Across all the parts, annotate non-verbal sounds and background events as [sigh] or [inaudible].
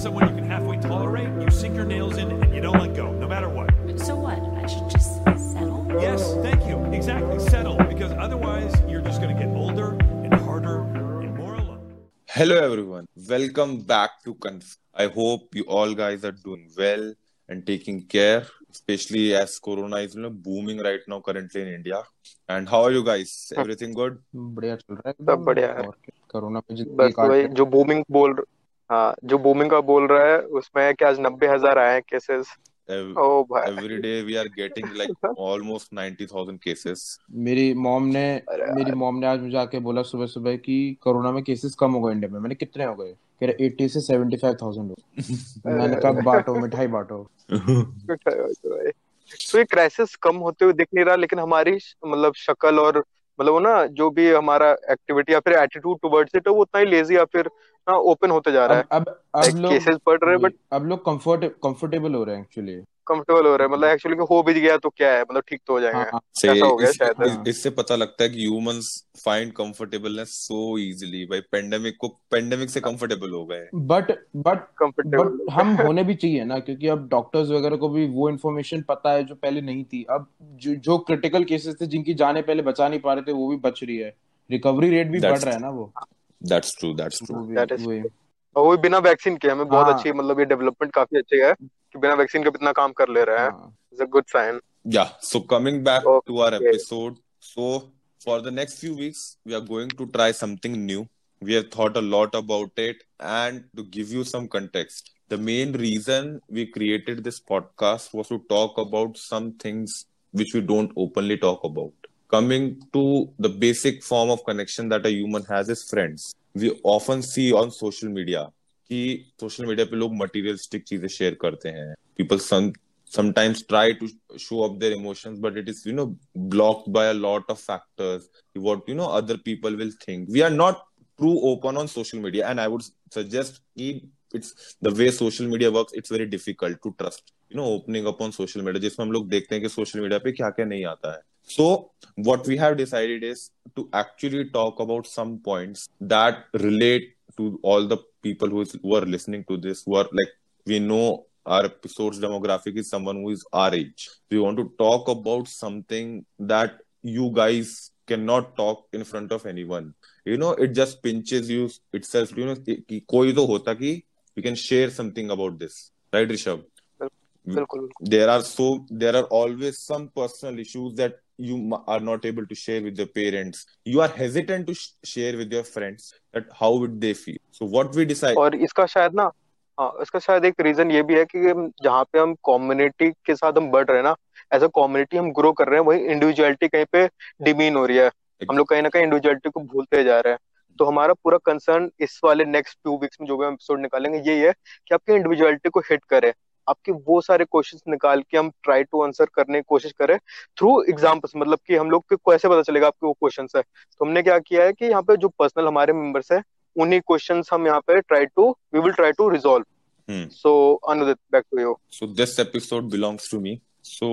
someone you can halfway tolerate, you sink your nails in and you don't let go, no matter what. So what? I should just settle? Yes, thank you. Exactly. Settle. Because otherwise, you're just going to get older and harder and more alone. Hello, everyone. Welcome back to Conf. I hope you all guys are doing well and taking care, especially as Corona is you know, booming right now currently in India. And how are you guys? Everything good? बढ़िया चल रहा है सब एकदम बढ़िया है और क्या, कोरोना पे जिंदगी बस काट वही रहे जो बूमिंग बोल हाँ जो बूमिंग का बोल रहा है उसमें है कि आज नब्बे हज़ार आए हैं केसेस Ev- ओ भाई। Every day we are getting like almost 90,000 cases. मेरी मॉम ने मेरी मॉम ने आज मुझे आके बोला सुबह सुबह कि कोरोना में केसेस कम हो गए इंडिया में। मैंने कितने हो गए? कह रहे 80 से 75,000 हो। मैंने कहा बांटो मिठाई बांटो। [laughs] तो ये क्राइसिस कम होते हुए दिख नहीं रहा लेकिन हमारी मतलब शक्ल और मतलब वो ना जो भी हमारा एक्टिविटी या फिर एटीट्यूड टुवर्ड्स इट वो उतना ही लेजी या फिर ना ओपन होते जा रहा है। अब अब लोग केसेस बढ़ रहे हैं बट अब लोग कंफर्ट कंफर्टेबल हो रहे हैं एक्चुअली कंफर्टेबल हो रहे हैं। मतलब एक्चुअली हो भी गया तो क्या है? मतलब ठीक तो हो हाँ जाएँगे। हाँ से ऐसा हो गया इस, शायद। इस, हाँ इससे पता लगता है कि humans find comfortableness so easily भाई पेंडेमिक को पेंडेमिक से कंफर्टेबल हो गए। बट बट कंफर्टेबल बट हम होने भी चाहिए ना क्योंकि अब डॉक्टर्स वगैरह को भी वो इन्फॉर्मेशन पता है जो पहले नहीं थी। अब जो जो क्रिटिकल केसेस थे जिनकी जाने पहले बचा नहीं पा रहे थे वो भी बच रही है। रिकवरी रेट भी बढ़ रहा है ना वो। दैट्स ट्रू दैट्स ट्रू वो भी दैट इज़ वही और वो बिना वैक्सीन के हमें बहुत अच्छी हाँ। मतलब ये डेवलपमेंट काफ़ी अच्छी है कि बिना वैक्सीन के इतना काम कर ले रहे हैं। इट्स अ गुड साइन या so coming back to our episode so for the next few weeks we are going to try something new we have thought a lot about it and to give you some context the main reason we created this podcast was to talk about some things which we don't openly talk about coming to the basic form of connection that a human has his friends We often see on social media कि social media पे लोग materialistic चीज़ें share करते हैं people sometimes try to show up their emotions but it is you know blocked by a lot of factors what you know other people will think we are not true open on social media and i would suggest it's the way social media works it's very difficult to trust you know opening up on social media जिसमें हम लोग देखते हैं कि social media पे क्या क्या नहीं आता है so what we have decided is to actually talk about some points that relate to all the people who, is, who are listening to this who are like we know our episode's demographic is someone who is our age. We want to talk about something that you guys cannot talk in front of anyone. You know, it just pinches you itself. You know, कि कोई तो होता कि we can share something about this, right, Rishabh? बिल्कुल बिल्कुल There are so there are always some personal issues that you are not able to share with your parents. You are hesitant to sh- share with your friends. That how would they feel? So what we decide. और इसका शायद ना हाँ इसका शायद एक reason ये भी है कि जहाँ पे हम कम्युनिटी के साथ हम बढ़ रहे हैं ना एज अ कम्युनिटी हम ग्रो कर रहे हैं, वही इंडिविजुअलिटी कहीं पे डिमीन हो रही है हम लोग कहीं ना कहीं इंडिविजुअलिटी को भूलते जा रहे हैं तो हमारा पूरा कंसर्न इस वाले नेक्स्ट टू वीक्स में जो भी एपिसोड निकालेंगे यही है कि आपकी इंडिविजुअलिटी को हिट करे आपके वो सारे क्वेश्चंस निकाल के हम ट्राई टू आंसर करने की कोशिश करें थ्रू एग्जाम्पल्स मतलब कि हम लोग कैसे पता चलेगा आपके वो क्वेश्चन है। तो हमने क्या किया है कि यहाँ पे जो पर्सनल हमारे मेंबर्स है उन्हीं क्वेश्चन हम यहाँ पे try to we will try to resolve so अनुदित back to you so this episode belongs to me so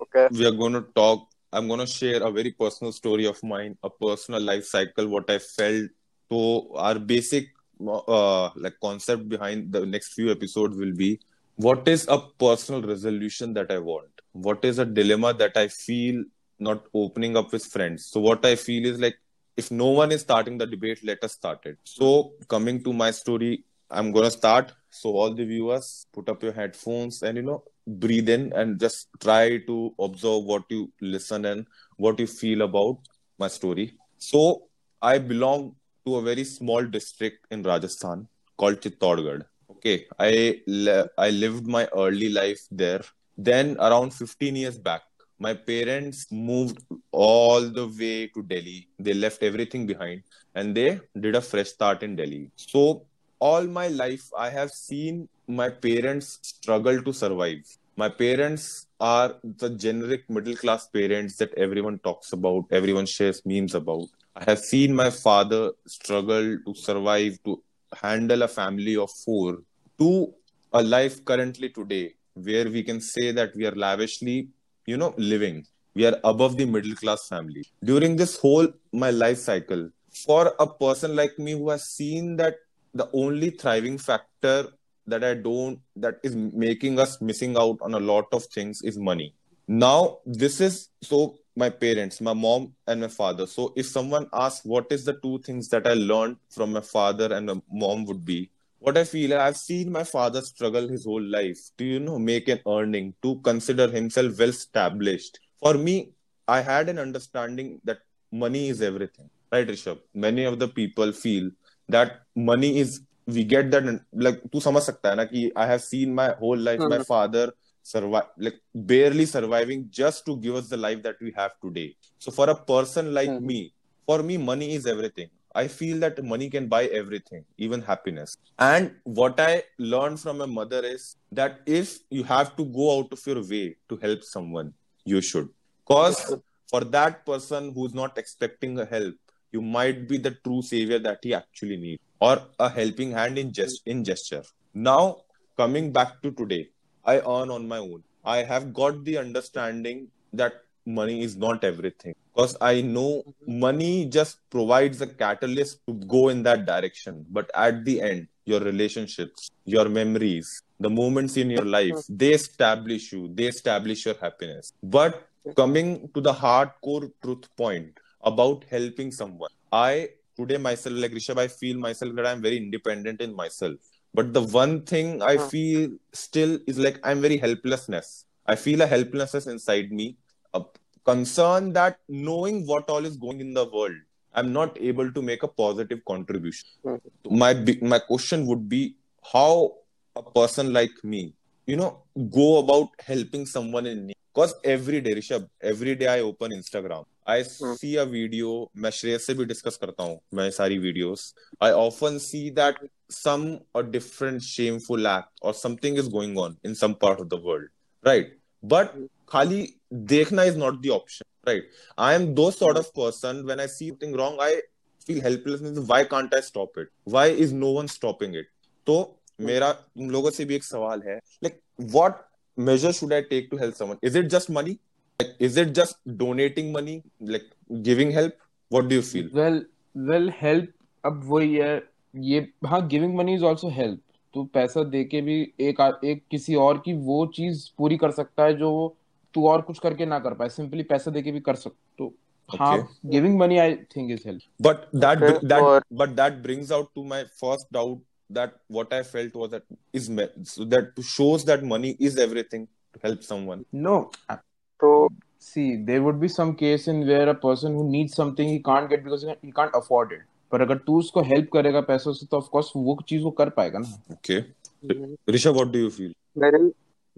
we are gonna talk I am gonna share a very personal story of mind a personal life cycle what I felt तो are basic like concept behind the next few episodes will be what is a personal resolution that i want what is a dilemma that i feel not opening up with friends so what i feel is like if no one is starting the debate let us start it so coming to my story i'm going to start so all the viewers put up your headphones and you know breathe in and just try to observe what you listen and what you feel about my story. So I belong to a very small district in Rajasthan called Chittorgarh. Okay, I I lived my early life there. Then around 15 years back, my parents moved all the way to Delhi. They left everything behind and they did a fresh start in Delhi. So all my life I have seen my parents struggle to survive. My parents are the generic middle class parents that everyone talks about, everyone shares memes about. I have seen my father struggle to survive, to handle a family of four, to a life currently today where we can say that we are lavishly, you know, living. We are above the middle class family. During this whole my life cycle, for a person like me who has seen that the only thriving factor that I don't that is making us missing out on a lot of things is money. Now this is so my parents, my mom and my father. So if someone asks what is the two things that I learned from my father and my mom would be what I feel, I've seen my father struggle his whole life to, you know, make an earning, to consider himself well established. For me, I had an understanding that money is everything, right, Rishabh? Many of the people feel that money is, we get that, like, tu samajh sakta hai na ki I have seen my whole life, mm-hmm. my father survive, like, barely surviving just to give us the life that we have today. So for a person like mm-hmm. me, for me, money is everything. I feel that money can buy everything, even happiness. And what I learned from my mother is that if you have to go out of your way to help someone, you should. Because for that person who's not expecting a help, you might be the true savior that he actually needs, or a helping hand in gest- in gesture. Now, coming back to today, I earn on my own. I have got the understanding that money is not everything because i know money just provides a catalyst to go in that direction. But at the end your relationships your memories the moments in your life they establish you they establish your happiness. But coming to the hardcore truth point about helping someone i today myself like rishabh i feel myself that i'm very independent in myself. But the one thing i feel still is like i'm very helplessness. I feel a helplessness inside me concern that knowing what all is going in the world i'm not able to make a positive contribution my big- my question would be how a person like me you know go about helping someone in need because every day Rishabh every day i open instagram i see a video मैं श्रेयस से भी discuss करता हूँ मैं सारी videos i often see that some a different shameful act or something is going on in some part of the world right but खाली देखना is not the option right i am those sort of person when i see something wrong i feel helplessness why can't i stop it why is no one stopping it तो मेरा तुम लोगों से भी एक सवाल है like what measure should i take to help someone is it just money like is it just donating money like giving help what do you feel well well help अब वही है ये हाँ giving money is also help तू पैसा दे के भी एक एक किसी और की वो चीज़ पूरी कर सकता है जो तू और कुछ करके ना कर पाए सिंपली पैसा देके भी कर सकते तो हाँ giving money I think is help but that that but that brings out to my first doubt that what I felt was that is so that to shows that money is everything to help someone no तो see there would be some case in where a person who needs something he can't get because he can't afford it पर अगर तू उसको help करेगा पैसों से तो of course वो चीज़ वो कर पाएगा ना। Okay Rishabh what do you feel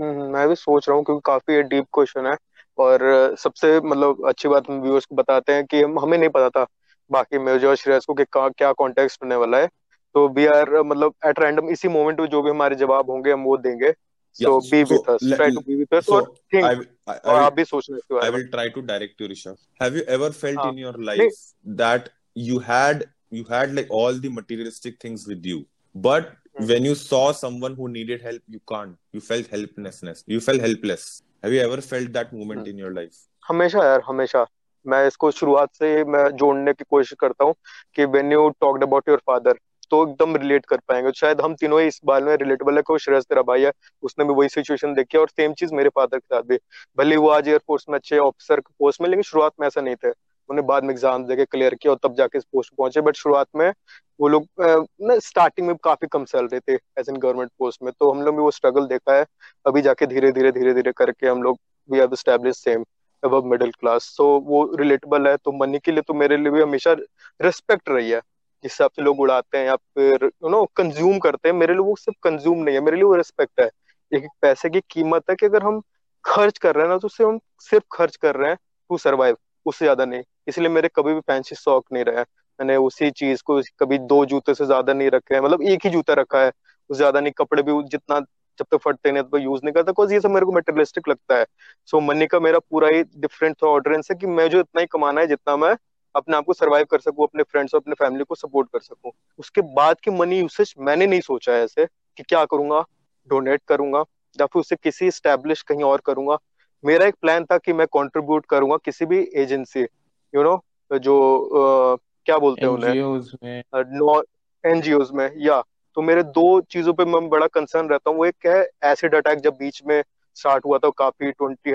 मैं भी सोच रहा हूँ क्योंकि काफ़ी ये डीप क्वेश्चन है और सबसे मतलब अच्छी बात हम व्यूअर्स को बताते हैं कि हम हमें नहीं पता था बाकी मेरे और श्रेयस को कि का, क्या कॉन्टेक्स्ट होने वाला है। तो वी आर मतलब एट रैंडम इसी मोमेंट में जो भी हमारे जवाब होंगे हम वो देंगे। So be so with us try to be with us so और थिंक I, I, I और आप भी सोचना इसके I बारे में। will try to direct you, Rishabh. Have you ever felt हाँ। in your life that you had you had like all the materialistic things with you, but hmm, when you saw someone who needed help, you can't. You felt helplessness. You felt helpless. Have you ever felt that moment hmm. in your life? हमेशा यार हमेशा मैं इसको शुरुआत से मैं जोड़ने की कोशिश करता हूँ कि when you talked about your father तो एकदम रिलेट कर पाएँगे शायद हम तीनों ही इस बारे में रिलेटेबल है कि वो श्रेयस तेरा भाई है उसने भी वही सिचुएशन देखी और सेम चीज़ मेरे फादर के साथ भी भले वो आज एयरफोर्स में अच्छे ऑफिसर के पोस्ट में लेकिन शुरुआत में ऐसा नहीं थे उन्हें बाद में एग्ज़ाम देके क्लियर किया और तब जाके इस पोस्ट पहुँचे। बट शुरुआत में वो लोग ना स्टार्टिंग में काफ़ी कम सैलरी थे एज इन गवर्नमेंट पोस्ट में। तो हम लोग भी वो स्ट्रगल देखा है। अभी जाके धीरे धीरे धीरे धीरे करके हम लोग we have establish same above middle class so वो रिलेटेबल है। तो मनी के लिए तो मेरे लिए भी हमेशा रिस्पेक्ट रही है। जिस हिसाब से लोग उड़ाते हैं या फिर यू नो कंज्यूम करते हैं, मेरे लिए वो सिर्फ़ कंज्यूम नहीं है। मेरे लिए वो रिस्पेक्ट है। एक पैसे की कीमत है कि अगर हम खर्च कर रहे हैं ना तो उससे हम सिर्फ़ खर्च कर रहे हैं टू सर्वाइव उससे ज़्यादा नहीं। इसलिए मेरे कभी भी फैंसी शौक नहीं रहा मैंने उसी चीज़ को कभी दो जूते से ज़्यादा नहीं रखे हैं मतलब एक ही जूता रखा है। उससे ज़्यादा नहीं कपड़े भी जितना जब तक तो फटते नहीं तो यूज़ नहीं करता ये सब मेरे को मेटेरियलिस्टिक लगता है। सो so, मनी का मेरा पूरा ही डिफरेंट था ऑर्डरेंस है कि मैं जो इतना ही कमाना है जितना मैं अपने आप को सर्वाइव कर सकूँ अपने फ्रेंड्स और अपने फैमिली को सपोर्ट कर सकूँ। उसके बाद की मनी यूसेज मैंने नहीं सोचा है ऐसे कि क्या करूँगा डोनेट करूँगा या फिर उसे किसी स्टैब्लिश कहीं और करूँगा। मेरा एक प्लान था कि मैं कंट्रीब्यूट करूँगा किसी भी एजेंसी यू नो जो क्या बोलते हैं उन्हें? एनजीओ में। या। तो मेरे दो चीज़ों पे मैं बड़ा कंसर्न रहता हूँ। वो एक है एसिड अटैक जब बीच में स्टार्ट हुआ था काफ़ी ट्वेंटी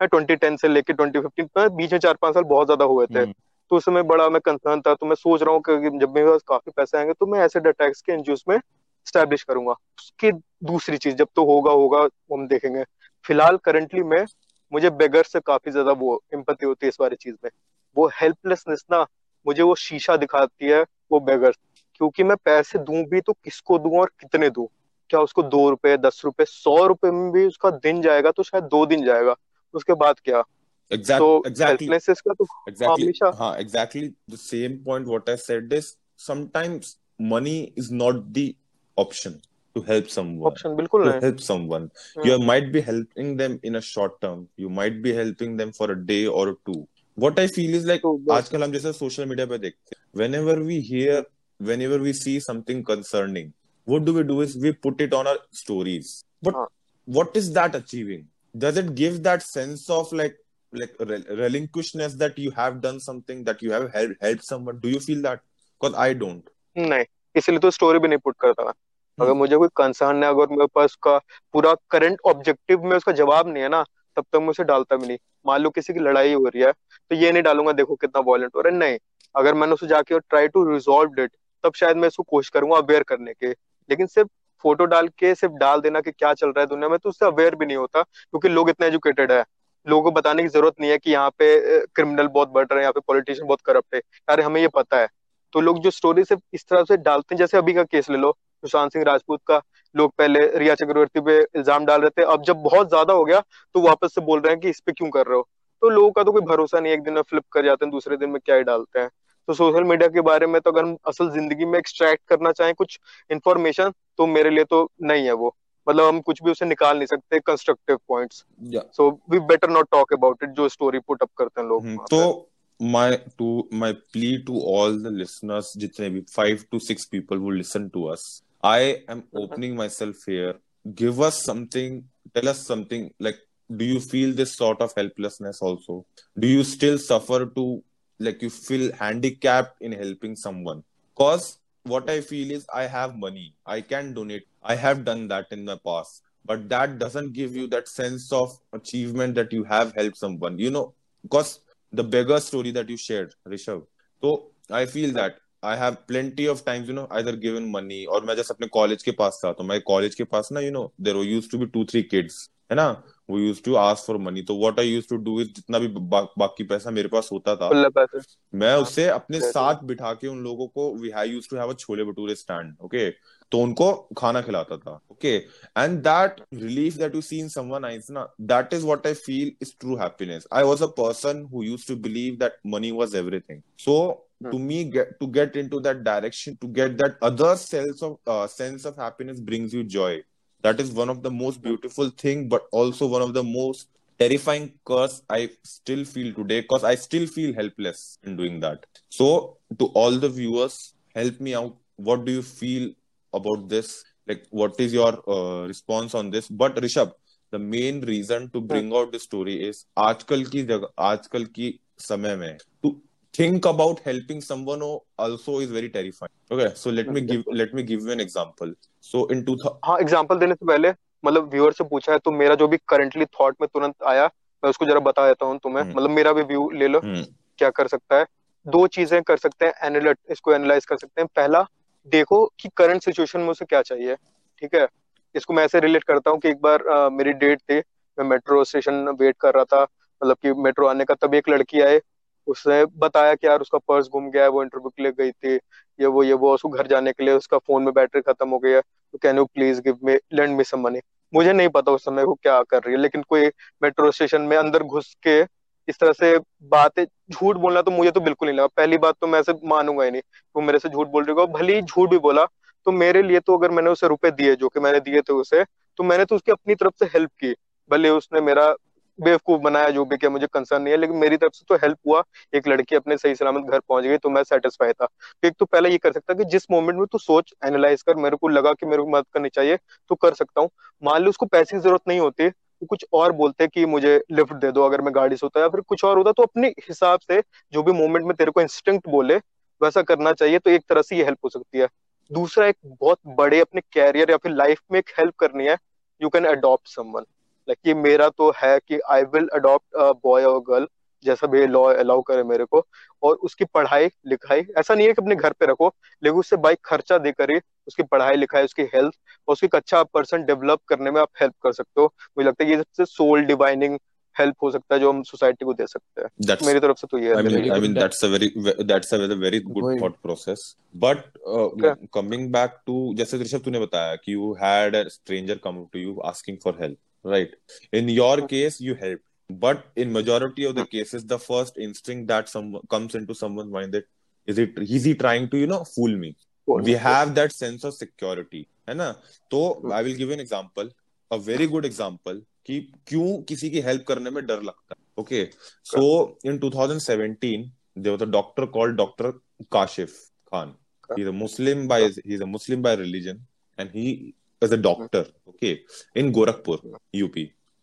ट्वेंटी टेन से लेके ट्वेंटी फिफ्टीन पर बीच में चार पाँच साल बहुत ज़्यादा हुए थे। हम्म। तो उस समय बड़ा मैं कंसर्न था। तो मैं सोच रहा हूँ कि जब मेरे पास काफ़ी पैसे आएँगे तो मैं एसिड अटैक्स के एनजीओ में स्टैब्लिश करूँगा। उसकी दूसरी चीज़ जब तो होगा होगा हम देखेंगे। फ़िलहाल करंटली मैं मुझे बेगर से काफ़ी ज़्यादा वो एम्पति होती है इस वाली चीज़ में। वो हेल्पलेसनेस ना मुझे वो शीशा दिखाती है वो बेगर क्योंकि मैं पैसे दू भी तो किसको दू और कितने दू? क्या उसको दो रुपए दस रुपए सौ रुपए में भी उसका दिन जाएगा तो शायद दो दिन जाएगा। उसके बाद क्या? Money is not the option short term you might day और to what i feel is like तो बस आजकल हम जैसे सोशल मीडिया पे देखते हैं whenever we hear whenever we see something concerning what do we do is we put it on our stories but हाँ what is that achieving does it give that sense of like like rel- relinquishness that you have done something that you have helped helped someone do you feel that because i don't नहीं इसलिए तो story भी नहीं put करता मैं अगर हम्म मुझे कोई कंसर्न है अगर मेरे पास उसका पूरा करंट ऑब्जेक्टिव में उसका जवाब नहीं है ना तब तक मैं उसे डालता भी नहीं। मान लो किसी की लड़ाई हो रही है तो ये नहीं डालूँगा, देखो कितना वॉयलेंट हो रहा है। नहीं, अगर मैंने उसे जाके और ट्राई टू रिजॉल्व इट तब शायद मैं इसको कोशिश करूँगा अवेयर करने के। लेकिन सिर्फ़ फ़ोटो डाल के, सिर्फ़ डाल देना कि क्या चल रहा है दुनिया में तो उससे अवेयर भी नहीं होता, क्योंकि लोग इतने एजुकेटेड है। लोगों को बताने की ज़रूरत नहीं है कि यहाँ पे क्रिमिनल बहुत बढ़ रहे हैं, यहाँ पे पॉलिटिशियन बहुत करप्ट है। यार, हमें ये पता है। तो लोग जो स्टोरी सिर्फ़ इस तरह से डालते हैं, जैसे अभी का केस ले लो, सुशांत सिंह राजपूत का। लोग पहले रिया चक्रवर्ती पे इल्ज़ाम डाल रहे थे अब जब बहुत ज़्यादा हो गया तो वापस से बोल रहे हैं कि इस पे क्यों कर रहे हो? तो लोगों का तो कोई भरोसा नहीं एक दिन में फ्लिप कर जाते हैं दूसरे दिन में क्या ही डालते हैं। तो सोशल मीडिया के बारे में तो अगर हम असल ज़िंदगी में एक्सट्रैक्ट करना चाहें कुछ इन्फॉर्मेशन तो मेरे लिए तो नहीं है वो। मतलब हम कुछ भी उसे निकाल नहीं सकते constructive points so we better not talk about it जो स्टोरी पुट अप करते हैं लोग हम्म, तो my to my plea to all the listeners जितने भी five to six people who listen to us I am opening myself here. Give us something. Tell us something. Like do you feel this sort of helplessness also? Do you still suffer to like you feel handicapped in helping someone? Cause what I feel is I have money. I can donate. I have done that in the past. But that doesn't give you that sense of achievement that you have helped someone. You know because the beggar story that you shared rishabh. So i feel that i have plenty of times you know either given money और मैं जैसे अपने college के पास था तो मैं college के पास ना you know there used to be two three kids है ना वो used to ask for money तो what I used to do is जितना भी बा, बाकी पैसा मेरे पास होता था खुले पैसे मैं हाँ उससे अपने जैसे साथ बिठा के उन लोगों को we have used to have a chole bhature stand okay तो उनको खाना खिलाता था okay and that relief that you see in someone eyes ना that is what I feel is true happiness I was a person who used to believe that money was everything so hmm, to me get to get into that direction to get that other sense of uh, sense of happiness brings you joy that is one of the most hmm, beautiful thing but also one of the most terrifying curse i still feel today because i still feel helpless in doing that so to all the viewers help me out what do you feel about this like what is your uh, response on this but rishabh the main reason to hmm, bring out this story is आजकल की जगह आजकल की समय में to think about helping someone also is very terrifying. Okay so let me give let me give you an example. So in two thou- हाँ example देने से पहले मतलब व्यूअर से पूछा है तो मेरा जो भी करंटली थॉट में तुरंत आया मैं उसको जरा बता देता हूँ तुम्हें। हम्म। मतलब मेरा भी व्यू ले लो हम्म। क्या कर सकता है। दो चीज़ें कर सकते हैं एनालिट इसको एनालाइज कर सकते हैं। पहला देखो कि करंट सिचुएशन में उसे क्या चाहिए ठीक है? इसको मैं ऐसे रिलेट करता हूँ कि एक बार अ, मेरी डेट थी मैं मेट्रो स्टेशन वेट कर रहा था मतलब कि मेट्रो आने का तब एक लड़की आए उसने बताया कि यार उसका पर्स गुम गया है, वो इंटरव्यू के लिए गई थी, ये वो ये वो, उसको घर जाने के लिए उसका फ़ोन में बैटरी खत्म हो है तो can you please give me lend me some money मुझे नहीं पता उस समय वो क्या कर रही है, लेकिन कोई मेट्रो स्टेशन में अंदर घुस के इस तरह से बातें, झूठ बोलना तो मुझे तो बिल्कुल नहीं लगा। पहली बात तो मैं ऐसे मानूँगा ही नहीं वो मेरे से झूठ बोल रही होगा भले ही झूठ भी बोला तो मेरे लिए तो अगर मैंने उसे रुपए दिए, जो कि मैंने दिए थे उसे तो मैंने तो उसकी अपनी तरफ़ से हेल्प की, भले उसने मेरा बेवकूफ़ बनाया, जो भी किया, मुझे कंसर्न नहीं है, लेकिन मेरी तरफ़ से तो हेल्प हुआ। एक लड़की अपने सही सलामत घर पहुँच गई तो मैं सेटिस्फाई था। एक तो पहले ये कर सकता कि जिस मोमेंट में तू सोच एनालाइज कर, मेरे को लगा कि मेरे को मदद करनी चाहिए तो कर सकता हूँ। मान लो उसको पैसे की ज़रूरत नहीं होती तो कुछ और बोलते कि मुझे लिफ्ट दे दो, अगर मैं गाड़ी से होता या फिर कुछ और होता तो अपने हिसाब से जो भी मोमेंट में तेरे को इंस्टिंक्ट बोले, वैसा करना चाहिए तो एक तरह से ये हेल्प हो सकती है। दूसरा, एक बहुत बड़े अपने कैरियर या फिर लाइफ में एक हेल्प करनी है you can adopt someone like ये मेरा तो है कि आई विल अडॉप्ट बॉय और गर्ल जैसा भी लॉ अलाउ करे मेरे को और उसकी पढ़ाई लिखाई ऐसा नहीं है कि अपने घर पे रखो लेकिन उससे बाइक खर्चा देकर ही उसकी पढ़ाई लिखाई उसकी हेल्थ और उसकी अच्छा पर्सन डेवलप करने में आप हेल्प कर सकते हो मुझे लगता है ये सबसे सोल डिवाइनिंग हेल्प हो सकता है जो हम सोसाइटी को दे सकते हैं मेरी तरफ़ से तो ये है very that's a very, very good वही। thought process. But uh, Okay. coming back to जैसे ऋषभ तूने बताया कि you had a stranger come to you asking for help, right? In your case, you helped. But in majority of the cases, the first instinct that some comes into someone's mind that is it is he trying to you know fool me? We have that sense of security, है ना? तो I will give you an example, a very good example कि क्यों किसी की help करने में डर लगता है. Okay, so in 2017, there was a doctor called Dr. Kashif Khan. He's a Muslim by he's a Muslim by religion, and he is a doctor. Okay, in Gorakhpur, UP.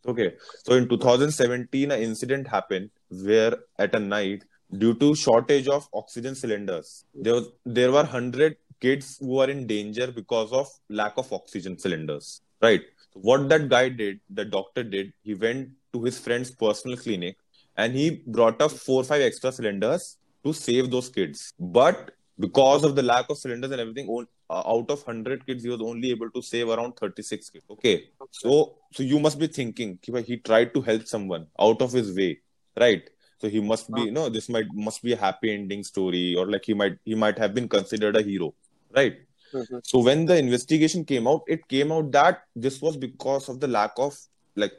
Okay, so in 2017, an incident happened where at a night, due to shortage of oxygen cylinders, there was there were hundred kids who are in danger because of lack of oxygen cylinders. Right. So what that guy did, the doctor did, he went to his friend's personal clinic and he brought up four or five extra cylinders to save those kids. But because of the lack of cylinders and everything uh, out of 100 kids he was only able to save around 36 kids okay? So so you must be thinking he tried to help someone out of his way right? So he must be you know this might must be a happy ending story or like he might he might have been considered a hero right? Mm-hmm. so when the investigation came out it came out that this was because of the lack of like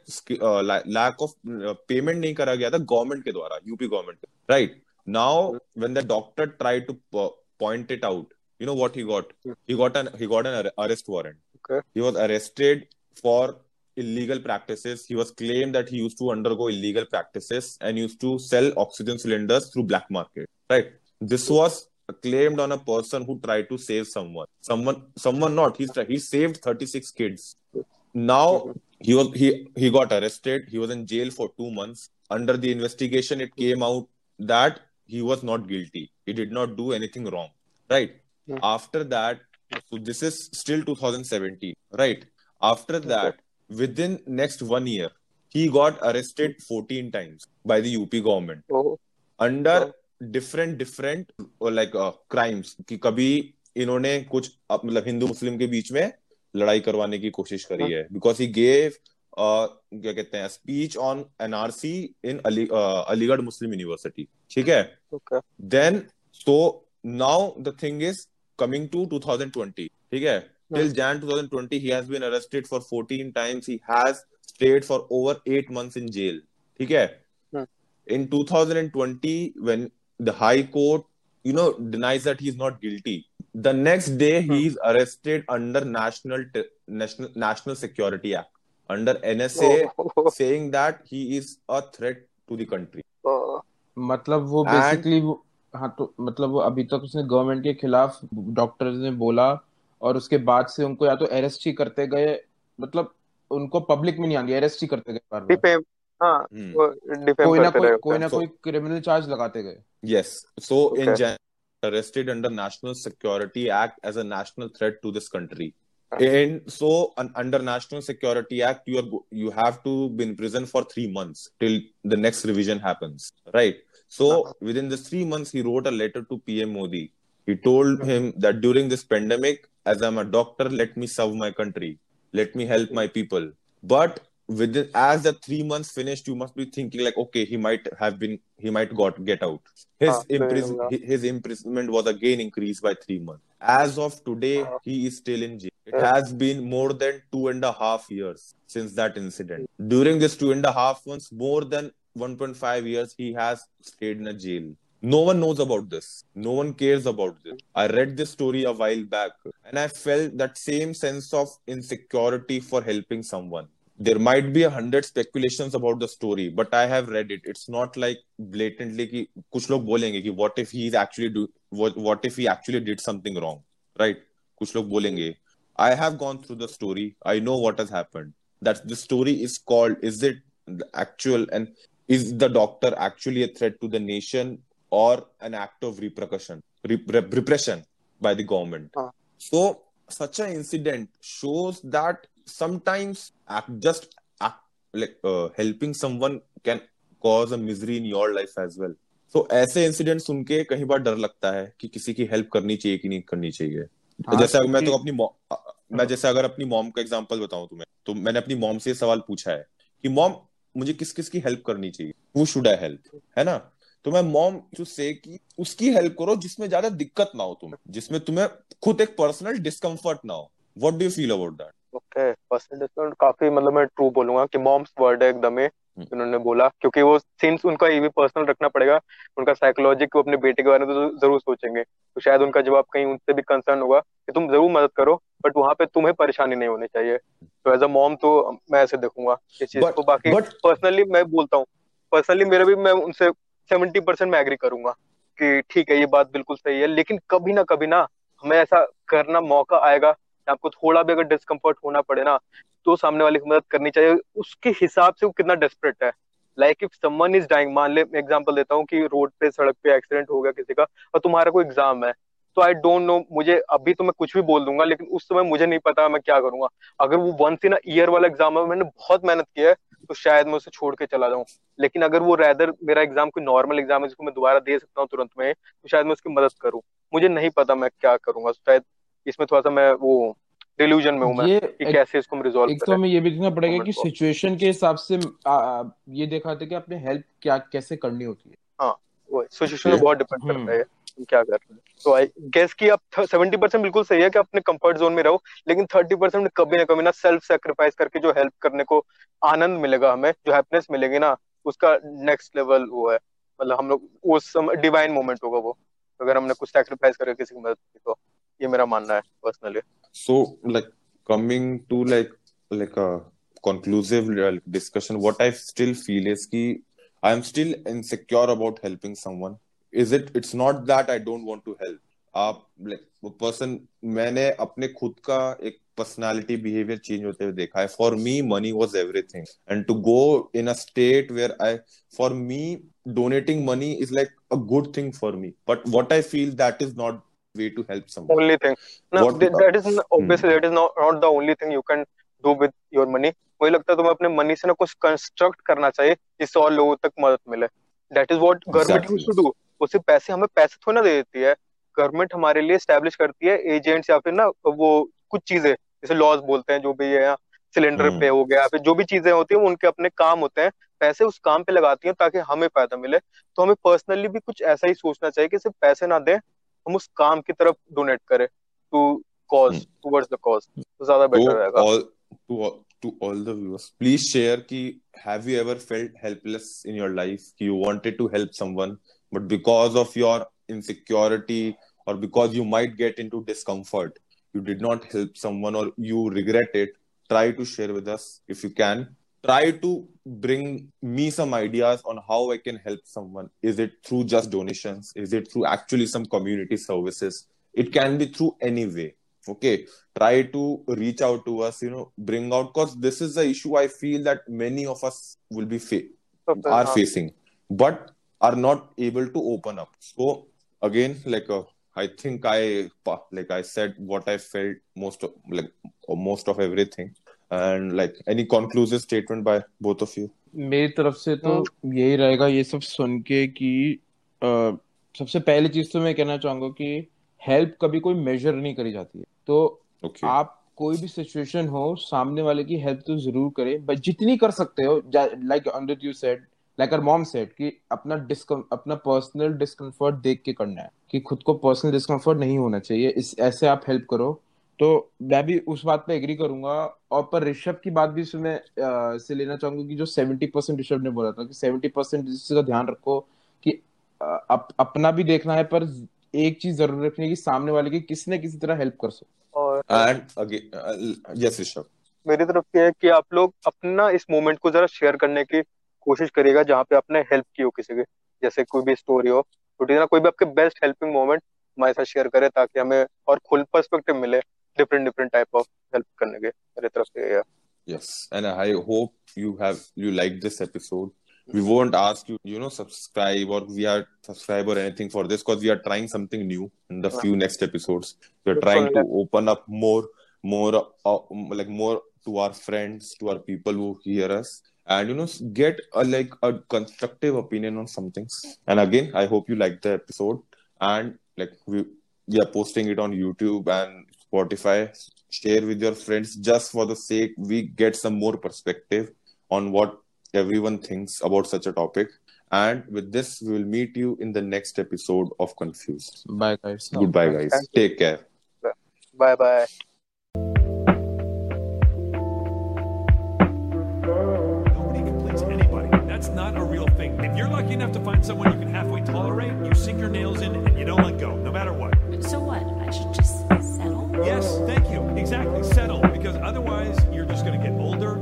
uh, lack of uh, payment nahi kara gaya tha government ke dwara up government right? Now mm-hmm. when the doctor tried to uh, point it out. You know what he got? Hmm. He got an he got an arrest warrant. Okay. he was arrested for illegal practices. He was claimed that he used to undergo illegal practices and used to sell oxygen cylinders through black market right? This hmm. was claimed on a person who tried to save someone. Someone someone not. He's he saved 36 kids. Now hmm. he was he he got arrested. He was in jail for 2 months. Under the investigation it came out that he was not guilty he did not do anything wrong right Hmm. after that so this is still 2017 right after that within next one year he got arrested 14 times by the up government Oh, under Oh. Different different like crimes कि कभी इन्होंने कुछ मतलब हिंदू मुस्लिम के बीच में लड़ाई करवाने की कोशिश करी है बिकॉज़ ही गेव क्या कहते हैं speech on NRC in Aligarh Muslim university ठीक है? देन तो now the thing is coming to 2020 ठीक है? Till Jan 2020 he has been arrested for 14 times he has stayed for over 8 months in jail ठीक है? In 2020 when the high court you know denies that he is not guilty the next day he is arrested under national national security act under nsa Oh, saying that he is a threat to the country oh, मतलब वो And- basically हाँ तो मतलब वो अभी तक उसने government के खिलाफ डॉक्टर ने बोला और उसके बाद से उनको या तो अरेस्ट ही करते गए मतलब उनको पब्लिक में नहीं आने अरेस्ट ही करते गए बार बार डिफेम हाँ Hmm. कोई ना कोई कोई ना So- कोई क्रिमिनल चार्ज लगाते गए Yes. So in Okay. Jan, arrested under National Security Act as a national threat to this country. And so un- under National Security Act, you are go- you have to be in prison for three months till the next revision happens, right? So uh-huh. within the three months, he wrote a letter to PM Modi. He told uh-huh. him that during this pandemic, as I'm a doctor, let me serve my country, let me help my people. But within as the three months finished, you must be thinking like, okay, he might have been, he might got get out. His Ah, impris- yeah. his imprisonment was again increased by three months. As of today, ah. he is still in jail. It has been more than two and a half years since that incident. During this two and a half months, more than 1.5 years, he has stayed in a jail. No one knows about this. No one cares about this. I read this story a while back and I felt that same sense of insecurity for helping someone. There might be a hundred speculations about the story, but I have read it. It's not like blatantly कि कुछ लोग बोलेंगे कि what if he's actually do what what if he actually did something wrong, right? कुछ लोग बोलेंगे. I have gone through the story. I know what has happened. That the story is called. Is it the actual and is the doctor actually a threat to the nation or an act of repercussion, rep- rep- repression by the government? हाँ. so such an incident shows that sometimes act, just act, like uh, helping someone can cause a misery in your life as well तो ऐसे incident सुन के कई बार डर लगता है कि किसी की हेल्प करनी चाहिए कि नहीं करनी चाहिए हाँ, जैसे अगर मैं क्योंकि- तो अपनी मॉ- जैसे अगर अपनी मॉम का एग्ज़ाम्पल बताऊँ तुम्हें तो मैंने अपनी मॉम से सवाल पूछा है कि मॉम मुझे किस किस की हेल्प करनी चाहिए? हु शुड आई हेल्प है ना? तो मैं मॉम टू से कि उसकी हेल्प करो जिसमें ज़्यादा दिक्कत ना हो तुम्हें, जिसमें तुम्हें खुद एक पर्सनल डिस्कम्फर्ट ना हो। What do you feel about that okay personal discount काफ़ी मतलब मैं ट्रू बोलूँगा कि मॉम्स वर्ड है एकदम। उन्होंने बोला क्योंकि वो सिंस उनका ये भी पर्सनल रखना पड़ेगा उनका साइकोलॉजी को अपने बेटे के बारे में तो ज़रूर सोचेंगे। तो शायद उनका जवाब कहीं उनसे भी कंसर्न होगा कि तुम ज़रूर मदद करो बट वहाँ पे तुम्हें परेशानी नहीं होनी चाहिए। तो एज अ मॉम तो मैं ऐसे देखूँगा इस चीज़ को। बाकी पर्सनली मैं बोलता हूँ पर्सनली मेरा भी मैं उनसे सेवेंटी परसेंट मैं एग्री करूँगा कि ठीक है ये बात बिल्कुल सही है। लेकिन कभी ना कभी ना हमें ऐसा करना मौका आएगा आपको थोड़ा भी अगर डिस्कम्फर्ट होना पड़े ना तो सामने वाले की मदद करनी चाहिए। उसके हिसाब से वो कितना डेस्परेट है। Like if someone is dying मान ले एग्जांपल देता हूँ कि रोड पे, सड़क पे एक्सीडेंट हो गया किसी का, और तुम्हारा कोई एग्ज़ाम है तो आई डोंट नो मुझे अभी तो मैं कुछ भी बोल दूँगा, लेकिन उस समय मुझे नहीं पता मैं क्या करूँगा। अगर वो वंस इन ईयर वाला एग्ज़ाम है, मैंने बहुत मेहनत किया है तो शायद मैं उसे छोड़ के चला जाऊँ। लेकिन अगर वो रैदर मेरा एग्ज़ाम कोई नॉर्मल एग्ज़ाम है, जिसको मैं दोबारा दे सकता हूँ तुरंत में तो शायद मैं उसकी मदद करूँ। मुझे नहीं पता मैं क्या करूँगा। शायद इसमें थोड़ा सा मैं वो डिल्यूजन में हूँ मैं कि कैसे इसको रिजॉल्व एक तो हमें ये भी देखना पड़ेगा कि सिचुएशन के हिसाब से ये देखा था कि आपने हेल्प क्या कैसे करनी होती है। वो सिचुएशन में बहुत डिपेंड हम्म। करता है क्या कर रहे हो। तो आई गेस कि आप सेवेंटी परसेंट बिल्कुल सही है कि अपने कंफर्ट जोन में रहो लेकिन थर्टी परसेंट कभी ना कभी ना सेल्फ सेक्रीफाइस करके जो हेल्प करने को आनंद मिलेगा हमें जो हैप्पीनेस मिलेगी ना उसका नेक्स्ट लेवल वो है। मतलब हम लोग उस समय डिवाइन मोमेंट होगा वो। अगर हमने कुछ सेक्रीफाइस करके किसी की मदद की तो ये मेरा मानना है personally so like coming to like like a conclusive like, discussion what i still feel is ki i am still insecure about helping someone is it it's not that i don't want to help आप like वो person मैंने अपने खुद का एक personality behaviour change होते हुए देखा है for me money was everything and to go in a state where I for me donating money is like a good thing for me but what i feel that is not way to help someone. Only thing. No th- that is n- obviously that is not not the only thing you can do with your money. मुझे लगता है तुम्हें अपने money से ना कुछ construct करना चाहिए जिससे और लोगों तक मदद मिले। That is what government use to do उससे पैसे हमें पैसे थोड़ा ना दे देती है। गवर्नमेंट हमारे लिए स्टैब्लिश करती है एजेंट्स या फिर ना वो कुछ चीज़ें जैसे लॉज बोलते हैं जो भी है सिलेंडर हम्म। पे हो गया फिर जो भी चीज़ें होती है वो उनके अपने काम होते हैं। पैसे उस काम पे लगाती हैं ताकि हमें फ़ायदा मिले। तो हमें पर्सनली भी कुछ ऐसा ही सोचना चाहिए कि सिर्फ़ पैसे ना दें हम उस काम की तरफ़ डोनेट करें to cause towards the cause तो ज़्यादा बेटर रहेगा। All to to all the viewers please share की have you ever felt helpless in your life कि you wanted to help someone but because of your insecurity और because you might get into discomfort you did not help someone और you regret it try to share with us if you can try to bring me some ideas on how I can help someone. Is it through just donations? Is it through actually some community services? It can be through any way. Okay. Try to reach out to us, you know, bring out because this is the issue I feel that many of us will be fa- are facing, but are not able to open up. So again, like a I think I like I said what I felt most of like most of everything. And like any conclusive statement by both of you? मेरी तरफ़ से तो यही रहेगा ये सब सुन के कि अ, सबसे पहली चीज़ तो मैं कहना चाहूँगा कि हेल्प कभी कोई मेजर नहीं करी जाती है। तो okay. आप कोई भी सिचुएशन हो सामने वाले की हेल्प तो ज़रूर करें बट जितनी कर सकते हो like Amrit you said like our mom said कि अपना डिस्कम अपना पर्सनल डिस्कम्फर्ट देख के करना है। कि खुद को पर्सनल डिस्कम्फर्ट नहीं होना चाहिए। इस ऐसे आप हेल्प करो। तो मैं भी उस बात पे एग्री करूँगा। और पर ऋषभ की बात भी इसमें से लेना चाहूँगा कि जो सेवेंटी परसेंट ऋषभ ने बोला था कि सेवेंटी परसेंट इसका ध्यान रखो कि अप, अपना भी देखना है पर एक चीज़ ज़रूर रखनी है कि सामने वाले की किसी न किसी तरह हेल्प कर सको। uh, yes rishabh मेरी तरफ़ से है कि आप लोग अपना इस मोमेंट को जरा शेयर करने की कोशिश करिएगा जहाँ पे आपने हेल्प की हो किसी की जैसे कोई भी स्टोरी हो। तो ना कोई भी आपके बेस्ट हेल्पिंग मोमेंट हमारे साथ शेयर करें ताकि हमें और खुल पर्सपेक्टिव मिले। different different type of help karne ke yeah. Yes. And i hope you have you like this episode. We won't ask you you know subscribe or we are subscribe or anything for this because we are trying something new in the few next episodes. We're trying to open up more more uh, like more to our friends to our people who hear us. And you know get a like a constructive opinion on some things. And again i hope you like the episode. And like we we are posting it on youtube and spotify share with your friends just for the sake we get some more perspective on what everyone thinks about such a topic and with this we will meet you in the next episode of confused Bye, guys. goodbye guys take care Bye bye. Nobody completes anybody. That's not a real thing. If you're lucky enough to find someone you can halfway tolerate, you sink your nails in and you don't let go, no matter what. So what? I should just settle? Yes, thank you. Exactly. Settle, because otherwise you're just going to get older